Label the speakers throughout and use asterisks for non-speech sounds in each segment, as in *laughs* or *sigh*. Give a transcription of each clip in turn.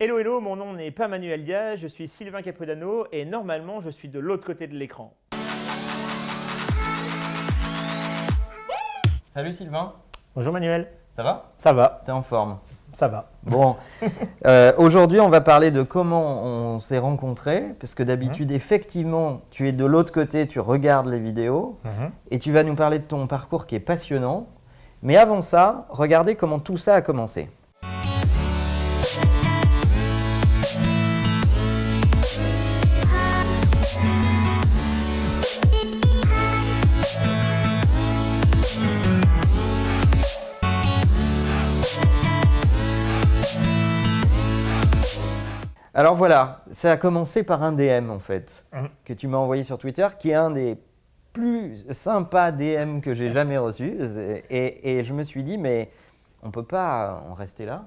Speaker 1: Hello, hello, mon nom n'est pas Manuel Diaz, je suis Sylvain Capodano et normalement je suis de l'autre côté de l'écran.
Speaker 2: Salut Sylvain,
Speaker 1: Bonjour Manuel.
Speaker 2: ça va?
Speaker 1: Ça va,
Speaker 2: T'es en forme?
Speaker 1: Ça va.
Speaker 2: Bon, *laughs* euh, aujourd'hui on va parler de comment on s'est rencontrés, parce que d'habitude effectivement tu es de l'autre côté, tu regardes les vidéos, et tu vas nous parler de ton parcours qui est passionnant. Mais avant ça, regardez comment tout ça a commencé. Alors voilà, ça a commencé par un DM en fait,
Speaker 1: Mhm.
Speaker 2: que tu m'as envoyé sur Twitter, qui est un des plus sympas DM que j'ai jamais reçus. Et, et je me suis dit, mais on peut pas en rester là.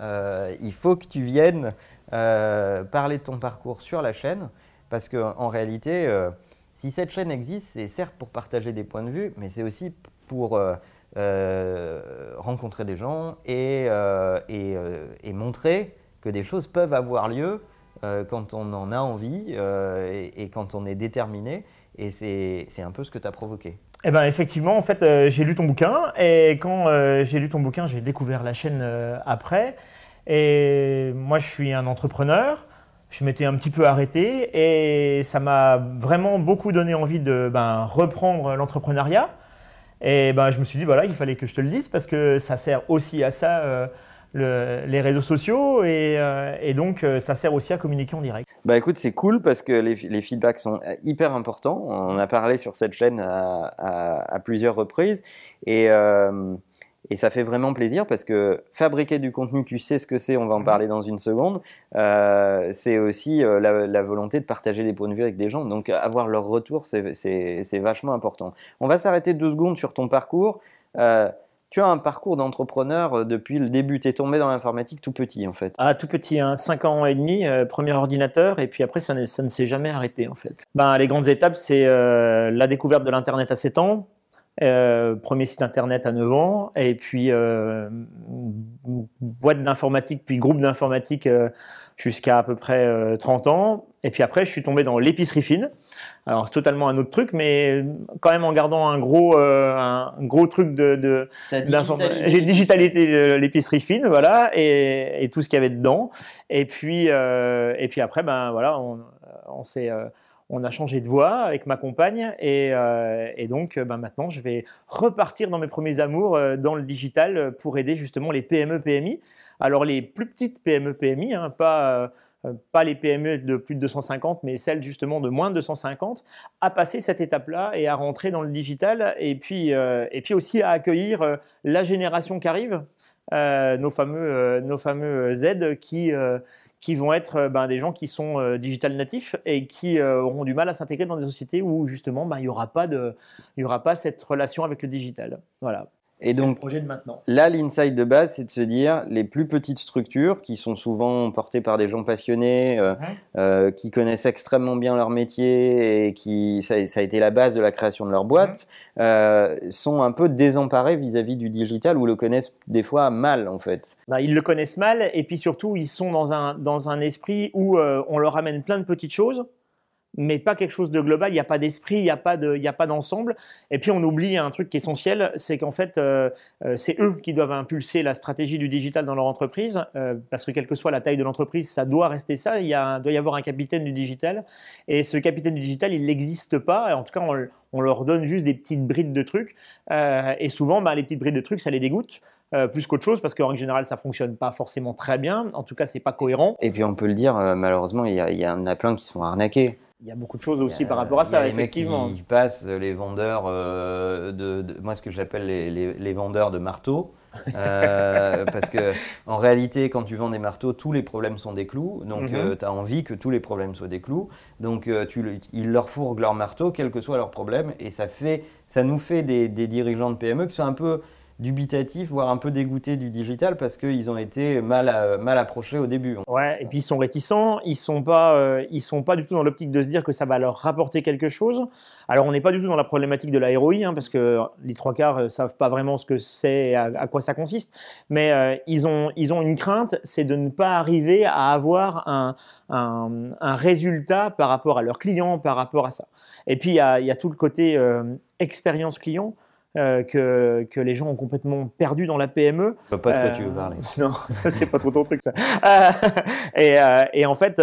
Speaker 2: Euh, il faut que tu viennes euh, parler de ton parcours sur la chaîne, parce qu'en en réalité, euh, si cette chaîne existe, c'est certes pour partager des points de vue, mais c'est aussi pour rencontrer des gens et, et, et montrer que des choses peuvent avoir lieu euh, quand on en a envie euh, et, quand on est déterminé. Et c'est un peu ce que tu as provoqué.
Speaker 1: Eh ben effectivement, en fait, euh, j'ai lu ton bouquin et quand j'ai lu ton bouquin, j'ai découvert la chaîne après. Et moi, je suis un entrepreneur. Je m'étais un petit peu arrêté et ça m'a vraiment beaucoup donné envie de ben, reprendre l'entrepreneuriat. Et ben, je me suis dit, voilà, il fallait que je te le dise parce que ça sert aussi à ça, le- les réseaux sociaux. Et, euh, et donc, euh, ça sert aussi à communiquer en direct.
Speaker 2: Bah écoute, c'est cool parce que les, les feedbacks sont euh, hyper importants. On en a parlé sur cette chaîne à, à- à plusieurs reprises et, euh, et ça fait vraiment plaisir parce que fabriquer du contenu, tu sais ce que c'est, on va en parler dans une seconde. C'est aussi la, la volonté de partager des points de vue avec des gens. Donc avoir leur retour, c'est- vachement important. On va s'arrêter deux secondes sur ton parcours. Euh, tu as un parcours d'entrepreneur euh, depuis le début. Tu tombé dans l'informatique tout petit en fait.
Speaker 1: Ah, tout petit, hein, 5 ans et demi, euh, premier ordinateur, et puis après, ça, ne- ça ne s'est jamais arrêté, en fait. Ben, les grandes étapes, c'est euh, la découverte de l'Internet à 7 ans, euh, premier site Internet à 9 ans, et puis euh, boîte d'informatique, puis groupe d'informatique euh, jusqu'à à peu près euh, 30 ans. Et puis après, je suis tombé dans l'épicerie fine. Alors, c'est totalement un autre truc, mais quand même en gardant un gros, un gros truc de, de, d'informa- J'ai digitalisé l'épicerie fine, voilà, et, et tout ce qu'il y avait dedans. Et puis, et puis après, ben voilà, on, on s'est, on a changé de voie avec ma compagne, et, euh, donc, ben maintenant, je vais repartir dans mes premiers amours euh, dans le digital pour aider justement les PME PMI. Alors les plus petites PME PMI, hein, pas euh, euh, pas les PME de plus de 250, mais celles justement de moins de 250, à passer cette étape-là et à rentrer dans le digital, et puis, euh, et puis aussi à accueillir euh, la génération qui arrive, euh, nos, fameux, euh, nos fameux Z qui, euh, qui vont être euh, ben, des gens qui sont euh, digital natifs et qui euh, auront du mal à s'intégrer dans des sociétés où justement ben, il n'y aura, pas aura pas cette relation avec le digital. Voilà.
Speaker 2: Et
Speaker 1: C'est le
Speaker 2: donc,
Speaker 1: projet de maintenant.
Speaker 2: Là, l'insight de base, c'est de se dire les plus petites structures qui sont souvent portées par des gens passionnés, euh,
Speaker 1: Ouais.
Speaker 2: euh, qui connaissent extrêmement bien leur métier et qui ça, ça a été la base de la création de leur boîte, euh, sont un peu désemparés vis-à-vis du digital ou le connaissent des fois mal en fait.
Speaker 1: Bah, ils le connaissent mal et puis surtout ils sont dans un, dans un esprit où on leur amène plein de petites choses mais pas quelque chose de global, il n'y a pas d'esprit, il n'y a pas d'ensemble. Et puis on oublie un truc qui est essentiel, c'est qu'en fait, euh, euh, c'est eux qui doivent impulser la stratégie du digital dans leur entreprise, euh, parce que quelle que soit la taille de l'entreprise, ça doit rester ça. Il y a, doit y avoir un capitaine du digital, et ce capitaine du digital, il n'existe pas. En tout cas, on, on leur donne juste des petites brides de trucs, et souvent, bah, les petites brides de trucs, ça les dégoûte. plus qu'autre chose, parce qu'en règle générale, ça fonctionne pas forcément très bien. En tout cas, c'est pas cohérent.
Speaker 2: Et puis on peut le dire, malheureusement, il y, y en a plein qui se font arnaquer.
Speaker 1: Il y a beaucoup de choses aussi
Speaker 2: a-
Speaker 1: par rapport à ça, effectivement.
Speaker 2: qui passent, les vendeurs euh, de, de- moi ce que j'appelle les, les- les vendeurs de marteaux, *laughs* Euh, parce que en réalité quand tu vends des marteaux, tous les problèmes sont des clous, donc
Speaker 1: Mhm.
Speaker 2: tu as envie que tous les problèmes soient des clous, donc euh, tu ils leur fourguent leur marteau, quel que soit leur problème, et ça fait, ça nous fait des, des dirigeants de PME qui sont un peu dubitatifs, voire un peu dégoûtés du digital parce qu'ils ont été mal, euh, mal approchés au début.
Speaker 1: Ouais, et puis ils sont réticents, ils sont pas, euh, sont pas du tout dans l'optique de se dire que ça va leur rapporter quelque chose. Alors on n'est pas du tout dans la problématique de la ROI, hein, parce que les trois quarts ne savent pas vraiment ce que c'est et à, quoi ça consiste, mais ils, ont, ils ont une crainte, c'est de ne pas arriver à avoir un, un, résultat par rapport à leurs clients, par rapport à ça. Et puis il y y a, tout le côté expérience client. Euh, que, que, les gens ont complètement perdu dans la PME.
Speaker 2: Je vois pas de quoi tu veux parler.
Speaker 1: Euh, *laughs* non, c'est pas trop ton truc ça. Euh, et, et, en fait,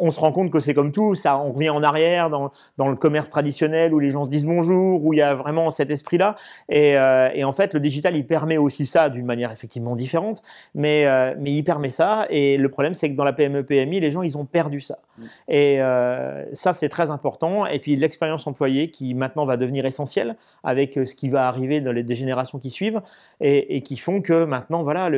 Speaker 1: on se rend compte que c'est comme tout, ça, on revient en arrière dans, dans, le commerce traditionnel où les gens se disent bonjour, où il y a vraiment cet esprit-là. Et, et, en fait, le digital, il permet aussi ça d'une manière effectivement différente, mais, mais il permet ça. Et le problème, c'est que dans la PME, PMI, les gens, ils ont perdu ça. Mm. Et ça, c'est très important. Et puis l'expérience employée qui maintenant va devenir essentielle avec ce qui va arriver dans les générations qui suivent et, qui font que maintenant, voilà,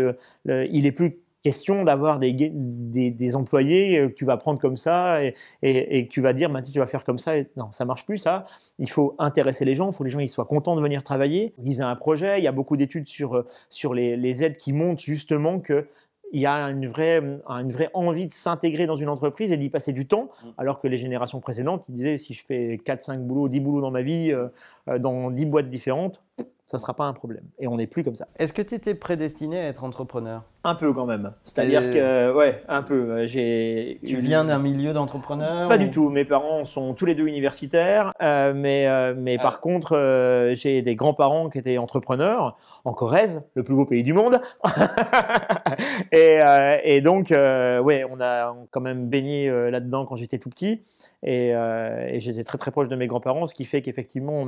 Speaker 1: il est plus question d'avoir des, employés que tu vas prendre comme ça et, et, que tu vas dire maintenant tu vas faire comme ça. non, ça marche plus ça. Il faut intéresser les gens, il faut que les gens ils soient contents de venir travailler. Ils aient un projet. Il y a beaucoup d'études sur, sur les, les, aides qui montrent justement que il y a une vraie, une vraie envie de s'intégrer dans une entreprise et d'y passer du temps, mm. alors que les générations précédentes, ils disaient si je fais 4, 5 boulots, 10 boulots dans ma vie, euh, euh, dans 10 boîtes différentes, ça ne sera pas un problème. Et on n'est plus comme ça.
Speaker 2: Est-ce que tu étais prédestiné à être entrepreneur?
Speaker 1: Un peu quand même. C'est-à-dire que, ouais, un peu. J'ai
Speaker 2: tu viens d'un milieu d'entrepreneur
Speaker 1: Pas du tout. Mes parents sont tous les deux universitaires. Euh, mais euh, mais par ah. contre, euh, j'ai des grands-parents qui étaient entrepreneurs en Corrèze, le plus beau pays du monde. *laughs* et, et, donc, ouais, on a quand même baigné là-dedans quand j'étais tout petit. Et, et j'étais très très proche de mes grands-parents, ce qui fait qu'effectivement,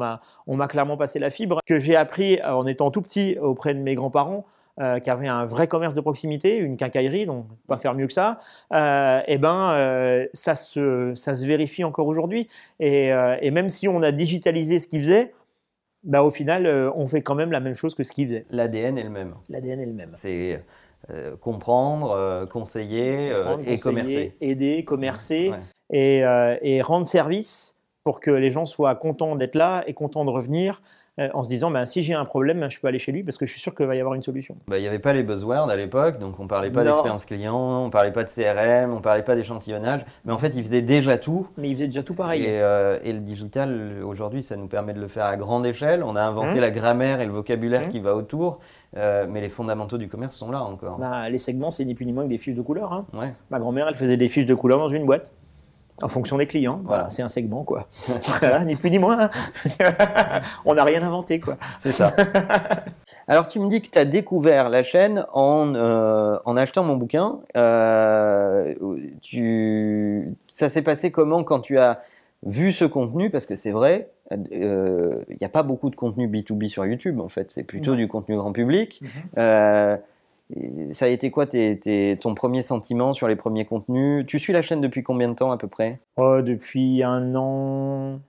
Speaker 1: on m'a clairement passé la fibre. Que j'ai appris euh, en étant tout petit auprès de mes grands-parents, euh, qui avaient un vrai commerce de proximité, une quincaillerie, donc pas faire mieux que ça, euh, et eh ben ça, se, ça se vérifie encore aujourd'hui. Et, et, même si on a digitalisé ce qu'ils faisaient, bah, au final, on fait quand même la même chose que ce qu'ils faisaient.
Speaker 2: L'ADN est le même.
Speaker 1: L'ADN est le même.
Speaker 2: C'est comprendre, conseiller et commercer.
Speaker 1: Aider, commercer et, et rendre service pour que les gens soient contents d'être là et contents de revenir euh, en se disant ben, si j'ai un problème, je peux aller chez lui parce que je suis sûr qu'il va y avoir une solution.
Speaker 2: Bah, il n'y avait pas les buzzwords à l'époque, donc on parlait pas d'expérience client, on parlait pas de CRM, on parlait pas d'échantillonnage, mais en fait il faisait déjà tout.
Speaker 1: Mais il faisait déjà tout pareil.
Speaker 2: Et, euh, le digital aujourd'hui, ça nous permet de le faire à grande échelle. On a inventé mmh. la grammaire et le vocabulaire mmh. qui va autour. Euh, mais les fondamentaux du commerce sont là encore.
Speaker 1: Bah, les segments, c'est ni plus ni moins que des fiches de couleur. Hein. Ma grand-mère, elle faisait des fiches de couleur dans une boîte. En fonction des clients, voilà, c'est un segment, quoi. *laughs* ni plus ni moins. *laughs* On n'a rien inventé, quoi.
Speaker 2: C'est ça. *laughs* Alors, tu me dis que tu as découvert la chaîne en, euh, en achetant mon bouquin. Euh, tu... Ça s'est passé comment quand tu as vu ce contenu? Parce que c'est vrai, euh, il n'y a pas beaucoup de contenu B2B sur YouTube, en fait. C'est plutôt du contenu grand public. Mm-hmm. Ça a été quoi ton premier sentiment sur les premiers contenus? Tu suis la chaîne depuis combien de temps à peu près?
Speaker 1: Oh, Depuis un an,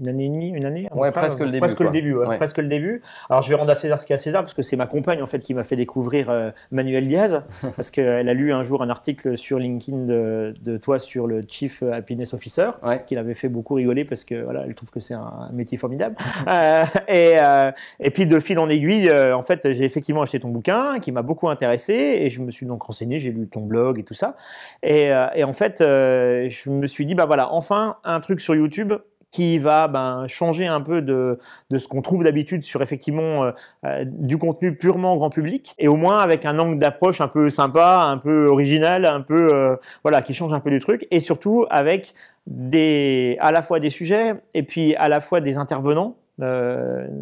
Speaker 1: une année et demie, une année
Speaker 2: Ouais, presque le début.
Speaker 1: Presque le début, presque le début. Alors je vais rendre à César ce qu'il y a à César parce que c'est ma compagne en fait qui m'a fait découvrir euh, Manuel Diaz *laughs* parce qu'elle a lu un jour un article sur LinkedIn de, toi sur le Chief Happiness Officer qui l'avait fait beaucoup rigoler parce que voilà, elle trouve que c'est un métier formidable. *laughs* euh, et, euh, et puis de fil en aiguille, en fait, j'ai effectivement acheté ton bouquin qui m'a beaucoup intéressé et je me suis donc renseigné, j'ai lu ton blog et tout ça. Et, et en fait, je me suis dit bah voilà, enfin un truc sur YouTube qui va ben, changer un peu de, de ce qu'on trouve d'habitude sur effectivement euh, euh, du contenu purement grand public et au moins avec un angle d'approche un peu sympa, un peu original, un peu euh, voilà qui change un peu du truc et surtout avec des à la fois des sujets et puis à la fois des intervenants.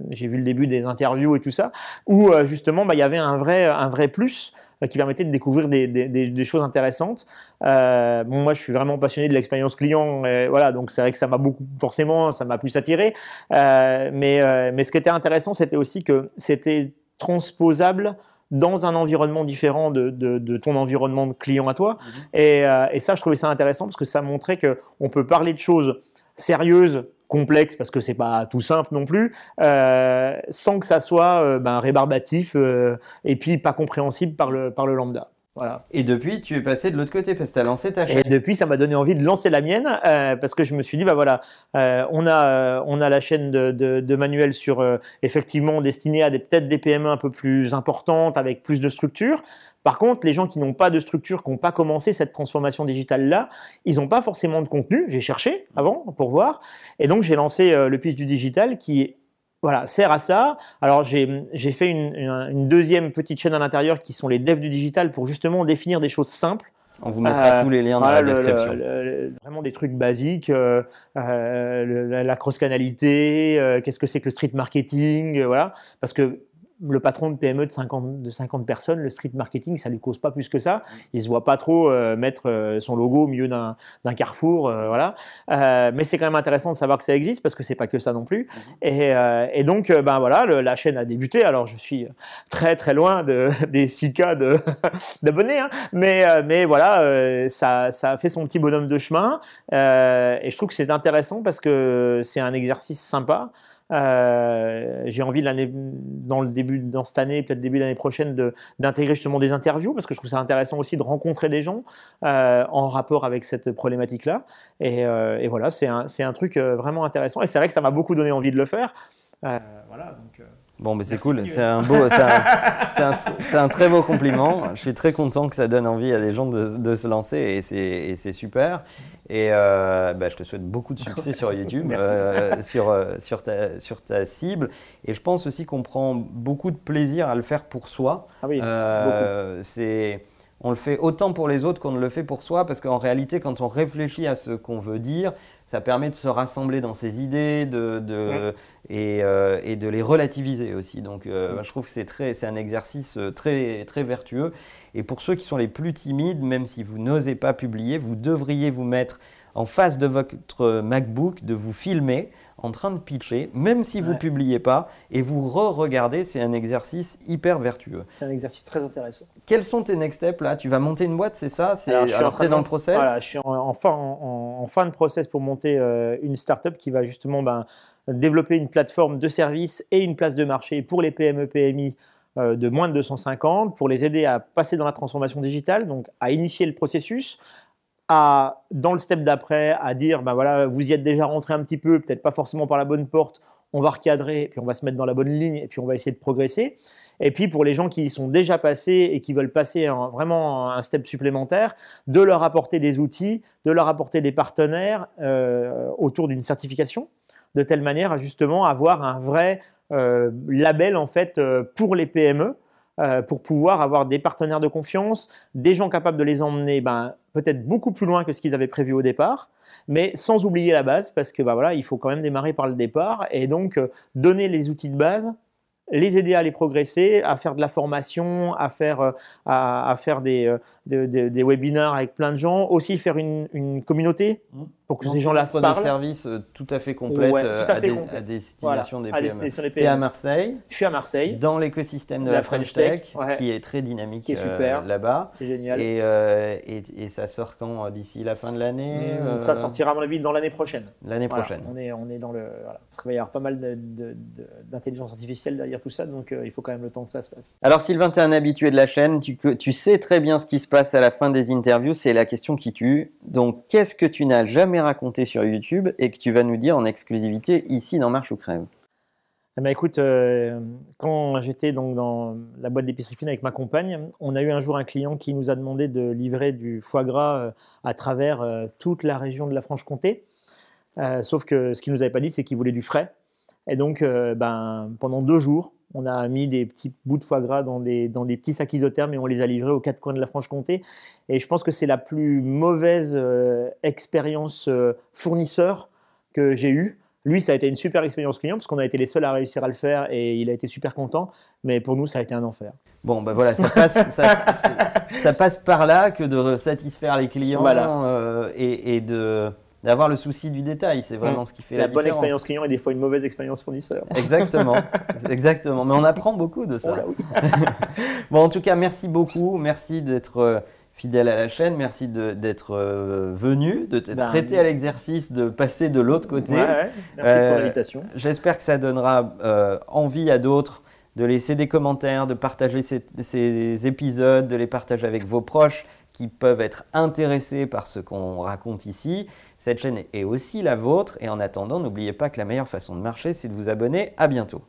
Speaker 1: J'ai vu le début des interviews et tout ça, où justement bah, il y avait un vrai, un vrai plus euh, qui permettait de découvrir des, des, des choses intéressantes. Euh, bon, moi, je suis vraiment passionné de l'expérience client, et voilà, donc c'est vrai que ça m'a beaucoup, forcément, ça m'a plus attiré. Euh, mais, euh, mais ce qui était intéressant, c'était aussi que c'était transposable dans un environnement différent de, de, de, ton environnement de client à toi. Mmh. Et, euh, et, ça, je trouvais ça intéressant parce que ça montrait que on peut parler de choses sérieuses complexe parce que c'est pas tout simple non plus, euh, sans que ça soit euh, ben, rébarbatif euh, et puis pas compréhensible par le, par le lambda. Voilà.
Speaker 2: Et depuis, tu es passé de l'autre côté parce que tu as lancé ta chaîne.
Speaker 1: Et depuis, ça m'a donné envie de lancer la mienne euh, parce que je me suis dit, bah voilà, euh, on a euh, on a la chaîne de, de, de Manuel sur euh, effectivement destinée à des peut-être des PME un peu plus importantes avec plus de structure. Par contre, les gens qui n'ont pas de structure, qui n'ont pas commencé cette transformation digitale là, ils n'ont pas forcément de contenu. J'ai cherché avant pour voir, et donc j'ai lancé euh, le pitch du digital qui voilà, sert à ça. Alors j'ai j'ai fait une, une, une deuxième petite chaîne à l'intérieur qui sont les devs du digital pour justement définir des choses simples.
Speaker 2: On vous mettra
Speaker 1: Euh,
Speaker 2: tous les liens dans
Speaker 1: Voilà,
Speaker 2: la description.
Speaker 1: le- le- vraiment des trucs basiques, euh, euh, la, la cross-canalité, euh, qu'est-ce que c'est que le street marketing, euh, voilà. Parce que le patron de PME de 50, de 50 personnes, le street marketing, ça lui cause pas plus que ça. Il se voit pas trop euh, mettre euh, son logo au milieu d'un carrefour, euh, voilà. Euh, mais c'est quand même intéressant de savoir que ça existe parce que c'est pas que ça non plus. Et, euh, et donc, euh, ben voilà, le- la chaîne a débuté. Alors, je suis très très loin de, *laughs* des 6K de- *laughs* d'abonnés, hein. mais, euh, mais voilà, euh, ça, ça a fait son petit bonhomme de chemin. Euh, et je trouve que c'est intéressant parce que c'est un exercice sympa. Euh, j'ai envie l'année dans le début dans cette année peut-être début d'année prochaine de d'intégrer justement des interviews parce que je trouve ça intéressant aussi de rencontrer des gens euh, en rapport avec cette problématique là et, euh, et voilà c'est un un truc vraiment intéressant. Et c'est vrai que ça m'a beaucoup donné envie de le faire. Voilà donc
Speaker 2: Bon, mais c'est cool, c'est un, beau, *laughs* c'est un, très beau compliment. Je suis très content que ça donne envie à des gens de, de se lancer et c'est, super. Et euh, bah, je te souhaite beaucoup de succès sur YouTube, *laughs* euh, sur, euh, sur, ta, sur ta cible. Et je pense aussi qu'on prend beaucoup de plaisir à le faire pour soi.
Speaker 1: ah oui
Speaker 2: Euh, c'est, on le fait autant pour les autres qu'on ne le fait pour soi, parce qu'en réalité, quand on réfléchit à ce qu'on veut dire, ça permet de se rassembler dans ses idées de, de- et, euh, et de les relativiser aussi. Donc, euh,
Speaker 1: Mm.
Speaker 2: je trouve que c'est, très, c'est un exercice euh, très, très vertueux. Et pour ceux qui sont les plus timides, même si vous n'osez pas publier, vous devriez vous mettre en face de votre MacBook, de vous filmer en train de pitcher, même si vous ne
Speaker 1: Ouais.
Speaker 2: publiez pas, et vous re-regardez, c'est un exercice hyper vertueux.
Speaker 1: c'est un exercice très intéressant.
Speaker 2: Quels sont tes next steps là? Tu vas monter une boîte, c'est ça? C'est
Speaker 1: Alors, je suis
Speaker 2: alors dans le process?
Speaker 1: Voilà, je suis en, en fin, en, en fin de process pour monter euh, une startup qui va justement ben, développer une plateforme de services et une place de marché pour les PME PMI euh, de moins de 250 pour les aider à passer dans la transformation digitale, donc à initier le processus, à dans le step d'après à dire ben voilà vous y êtes déjà rentré un petit peu, peut-être pas forcément par la bonne porte, on va recadrer, puis on va se mettre dans la bonne ligne et puis on va essayer de progresser. Et puis pour les gens qui y sont déjà passés et qui veulent passer en- vraiment un step supplémentaire, de leur apporter des outils, de leur apporter des partenaires euh, autour d'une certification, de telle manière à justement avoir un vrai euh, label en fait euh, pour les PME, pour pouvoir avoir des partenaires de confiance, des gens capables de les emmener ben, peut-être beaucoup plus loin que ce qu'ils avaient prévu au départ, mais sans oublier la base, parce que ben, voilà, il faut quand même démarrer par le départ, et donc euh, donner les outils de base les aider à aller progresser, à faire de la formation, à faire, euh, à, faire des, euh, de- de- des webinaires avec plein de gens, aussi faire une, une communauté
Speaker 2: Mmh.
Speaker 1: Pour que
Speaker 2: Donc,
Speaker 1: ces gens-là se
Speaker 2: offre de
Speaker 1: parlent.
Speaker 2: service euh, tout à fait complète
Speaker 1: Ouais,
Speaker 2: euh,
Speaker 1: à
Speaker 2: à,
Speaker 1: fait
Speaker 2: des-
Speaker 1: complète.
Speaker 2: à destination
Speaker 1: Voilà,
Speaker 2: des PME. Tu es à. Marseille,
Speaker 1: Je suis à Marseille,
Speaker 2: dans l'écosystème de
Speaker 1: La
Speaker 2: la French Tech,
Speaker 1: Tech, ouais.
Speaker 2: qui est très dynamique
Speaker 1: Qui est
Speaker 2: euh, là-bas.
Speaker 1: c'est génial.
Speaker 2: Et, euh, et, et ça sort quand D'ici la fin de l'année
Speaker 1: Mmh,
Speaker 2: euh,
Speaker 1: Ça sortira à mon avis dans l'année prochaine.
Speaker 2: L'année
Speaker 1: Voilà,
Speaker 2: prochaine.
Speaker 1: on, est, on est dans le. Voilà. Parce qu'il va y avoir pas mal de- de- de- d'intelligence artificielle derrière tout ça, donc il faut quand même le temps que ça se passe.
Speaker 2: Alors Sylvain, tu es un habitué de la chaîne, tu sais très bien ce qui se passe à la fin des interviews, c'est la question qui tue. Donc qu'est-ce que tu n'as jamais raconté sur YouTube et que tu vas nous dire en exclusivité ici dans Marche ou Crève
Speaker 1: Eh ben, écoute, euh, quand j'étais donc dans la boîte d'épicerie fine avec ma compagne, on a eu un jour un client qui nous a demandé de livrer du foie gras euh, à travers euh, toute la région de la Franche-Comté. Sauf que ce qu'il nous avait pas dit, c'est qu'il voulait du frais. Et donc, euh, ben, pendant deux jours, on a mis des petits bouts de foie gras dans des, dans des petits sacs isothermes et on les a livrés aux quatre coins de la Franche-Comté. Et je pense que c'est la plus mauvaise euh, expérience euh, fournisseur que j'ai eue. Lui, ça a été une super expérience client parce qu'on a été les seuls à réussir à le faire et il a été super content. Mais pour nous, ça a été un enfer.
Speaker 2: Bon, ben voilà, ça passe, *laughs* ça, c'est- ça passe par là que de satisfaire les clients
Speaker 1: Voilà.
Speaker 2: euh, et, et de d'avoir le souci du détail. C'est vraiment ce qui fait la,
Speaker 1: la bonne
Speaker 2: différence.
Speaker 1: expérience client et des fois une mauvaise expérience fournisseur. *laughs*
Speaker 2: Exactement, exactement. Mais on apprend beaucoup de ça.
Speaker 1: Oh là oui. *laughs*
Speaker 2: Bon, en tout cas, merci beaucoup. Merci d'être euh, fidèle à la chaîne. Merci d'être euh, venu, de t'être
Speaker 1: Ben,
Speaker 2: prêté à l'exercice de passer de l'autre côté.
Speaker 1: Ouais, ouais. Merci de ton
Speaker 2: Euh,
Speaker 1: invitation.
Speaker 2: J'espère que ça donnera euh, envie à d'autres de laisser des commentaires, de partager ces, épisodes, de les partager avec vos proches qui peuvent être intéressés par ce qu'on raconte ici. Cette chaîne est aussi la vôtre et en attendant, n'oubliez pas que la meilleure façon de marcher, c'est de vous abonner. À bientôt.